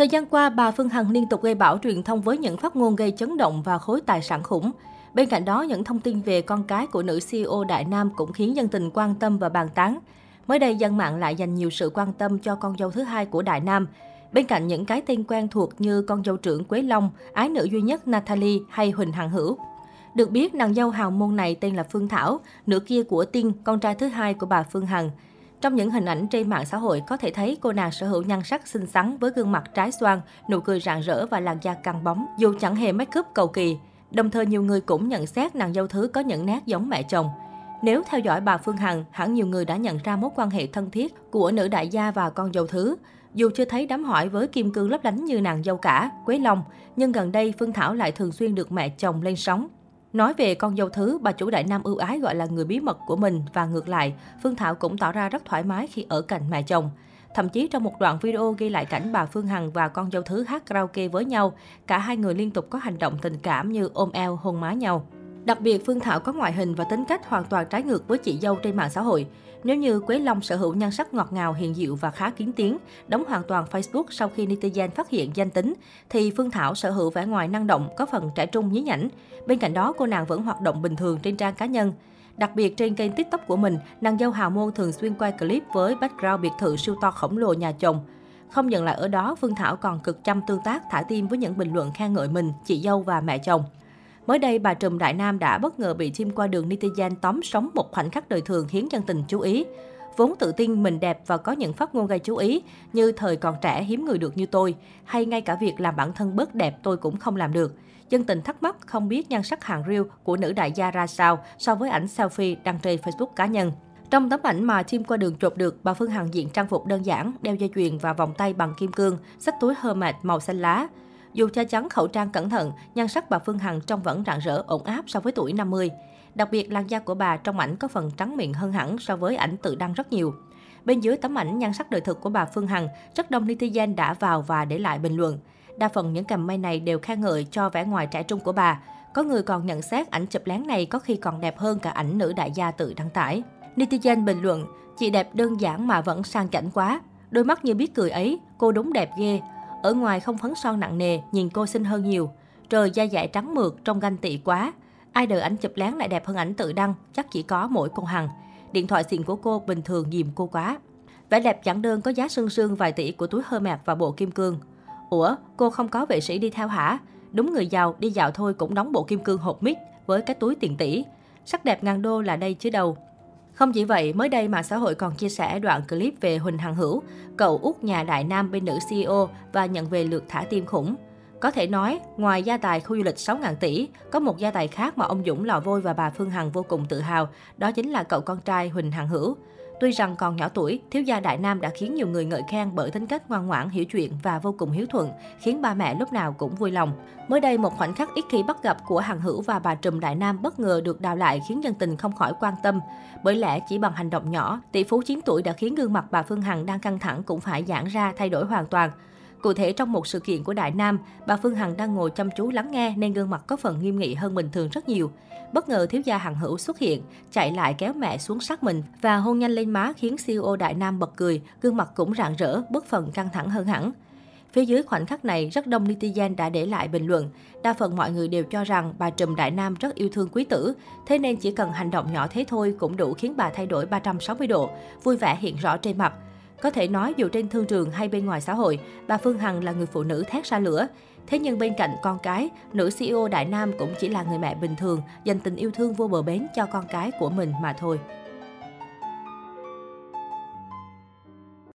Thời gian qua, bà Phương Hằng liên tục gây bão truyền thông với những phát ngôn gây chấn động và khối tài sản khủng. Bên cạnh đó, những thông tin về con cái của nữ CEO Đại Nam cũng khiến dân tình quan tâm và bàn tán. Mới đây, dân mạng lại dành nhiều sự quan tâm cho con dâu thứ hai của Đại Nam. Bên cạnh những cái tên quen thuộc như con dâu trưởng Quế Long, ái nữ duy nhất Natalie hay Huỳnh Hằng Hữu. Được biết, nàng dâu hào môn này tên là Phương Thảo, nửa kia của Tiên, con trai thứ hai của bà Phương Hằng. Trong những hình ảnh trên mạng xã hội có thể thấy cô nàng sở hữu nhan sắc xinh xắn với gương mặt trái xoan, nụ cười rạng rỡ và làn da căng bóng, dù chẳng hề make up cầu kỳ. Đồng thời nhiều người cũng nhận xét nàng dâu thứ có những nét giống mẹ chồng. Nếu theo dõi bà Phương Hằng, hẳn nhiều người đã nhận ra mối quan hệ thân thiết của nữ đại gia và con dâu thứ. Dù chưa thấy đám hỏi với kim cương lấp lánh như nàng dâu cả, Quế Long, nhưng gần đây Phương Thảo lại thường xuyên được mẹ chồng lên sóng. Nói về con dâu thứ, bà chủ Đại Nam ưu ái gọi là người bí mật của mình và ngược lại, Phương Thảo cũng tỏ ra rất thoải mái khi ở cạnh mẹ chồng. Thậm chí trong một đoạn video ghi lại cảnh bà Phương Hằng và con dâu thứ hát karaoke với nhau, cả hai người liên tục có hành động tình cảm như ôm eo, hôn má nhau. Đặc biệt, Phương Thảo có ngoại hình và tính cách hoàn toàn trái ngược với chị dâu trên mạng xã hội. Nếu như Quế Long sở hữu nhan sắc ngọt ngào, hiền dịu và khá kiến tiếng, đóng hoàn toàn Facebook sau khi netizen phát hiện danh tính, thì Phương Thảo sở hữu vẻ ngoài năng động, có phần trẻ trung nhí nhảnh. Bên cạnh đó, cô nàng vẫn hoạt động bình thường trên trang cá nhân. Đặc biệt trên kênh TikTok của mình, nàng dâu hào môn thường xuyên quay clip với background biệt thự siêu to khổng lồ nhà chồng. Không dừng lại ở đó, Phương Thảo còn cực chăm tương tác thả tim với những bình luận khen ngợi mình, chị dâu và mẹ chồng. Mới đây, bà Trùm Đại Nam đã bất ngờ bị chim qua đường netizen tóm sống một khoảnh khắc đời thường khiến dân tình chú ý. Vốn tự tin mình đẹp và có những phát ngôn gây chú ý, như thời còn trẻ hiếm người được như tôi, hay ngay cả việc làm bản thân bớt đẹp tôi cũng không làm được. Dân tình thắc mắc không biết nhan sắc hàng riêu của nữ đại gia ra sao so với ảnh selfie đăng trên Facebook cá nhân. Trong tấm ảnh mà chim qua đường chụp được, bà Phương Hằng diện trang phục đơn giản, đeo dây chuyền và vòng tay bằng kim cương, xách túi Hermes màu xanh lá. Dù che chắn khẩu trang cẩn thận, nhan sắc bà Phương Hằng trông vẫn rạng rỡ ổn áp so với tuổi 50. Đặc biệt, làn da của bà trong ảnh có phần trắng miệng hơn hẳn so với ảnh tự đăng rất nhiều. Bên dưới tấm ảnh nhan sắc đời thực của bà Phương Hằng, rất đông netizen đã vào và để lại bình luận. Đa phần những comment này đều khen ngợi cho vẻ ngoài trẻ trung của bà. Có người còn nhận xét ảnh chụp lén này có khi còn đẹp hơn cả ảnh nữ đại gia tự đăng tải. Netizen bình luận, chị đẹp đơn giản mà vẫn sang chảnh quá. Đôi mắt như biết cười ấy, cô đúng đẹp ghê. Ở ngoài không phấn son nặng nề, nhìn cô xinh hơn nhiều. Trời da dại trắng mượt, trông ganh tị quá. Ai đợi ảnh chụp lén lại đẹp hơn ảnh tự đăng, chắc chỉ có mỗi con Hằng. Điện thoại xịn của cô bình thường dìm cô quá. Vẻ đẹp chẳng đơn có giá sương sương vài tỷ của túi Hermes và bộ kim cương. Ủa, cô không có vệ sĩ đi theo hả? Đúng người giàu, đi dạo thôi cũng đóng bộ kim cương hộp mít với cái túi tiền tỷ. Sắc đẹp ngàn đô là đây chứ đâu. Không chỉ vậy, mới đây mạng xã hội còn chia sẻ đoạn clip về Huỳnh Hằng Hữu, cậu út nhà đại nam bên nữ CEO và nhận về lượt thả tim khủng. Có thể nói, ngoài gia tài khu du lịch 6.000 tỷ, có một gia tài khác mà ông Dũng Lò Vôi và bà Phương Hằng vô cùng tự hào, đó chính là cậu con trai Huỳnh Hằng Hữu. Tuy rằng còn nhỏ tuổi, thiếu gia Đại Nam đã khiến nhiều người ngợi khen bởi tính cách ngoan ngoãn, hiểu chuyện và vô cùng hiếu thuận, khiến ba mẹ lúc nào cũng vui lòng. Mới đây, một khoảnh khắc ít khi bắt gặp của Hằng Hữu và bà Trùm Đại Nam bất ngờ được đào lại khiến dân tình không khỏi quan tâm. Bởi lẽ chỉ bằng hành động nhỏ, tỷ phú 9 tuổi đã khiến gương mặt bà Phương Hằng đang căng thẳng cũng phải giãn ra thay đổi hoàn toàn. Cụ thể trong một sự kiện của Đại Nam, bà Phương Hằng đang ngồi chăm chú lắng nghe nên gương mặt có phần nghiêm nghị hơn bình thường rất nhiều. Bất ngờ thiếu gia Hằng Hữu xuất hiện, chạy lại kéo mẹ xuống sát mình và hôn nhanh lên má khiến CEO Đại Nam bật cười, gương mặt cũng rạng rỡ, bất phần căng thẳng hơn hẳn. Phía dưới khoảnh khắc này, rất đông netizen đã để lại bình luận. Đa phần mọi người đều cho rằng bà Trùm Đại Nam rất yêu thương quý tử, thế nên chỉ cần hành động nhỏ thế thôi cũng đủ khiến bà thay đổi 360 độ, vui vẻ hiện rõ trên mặt. Có thể nói dù trên thương trường hay bên ngoài xã hội, bà Phương Hằng là người phụ nữ thét ra lửa. Thế nhưng bên cạnh con cái, nữ CEO Đại Nam cũng chỉ là người mẹ bình thường, dành tình yêu thương vô bờ bến cho con cái của mình mà thôi.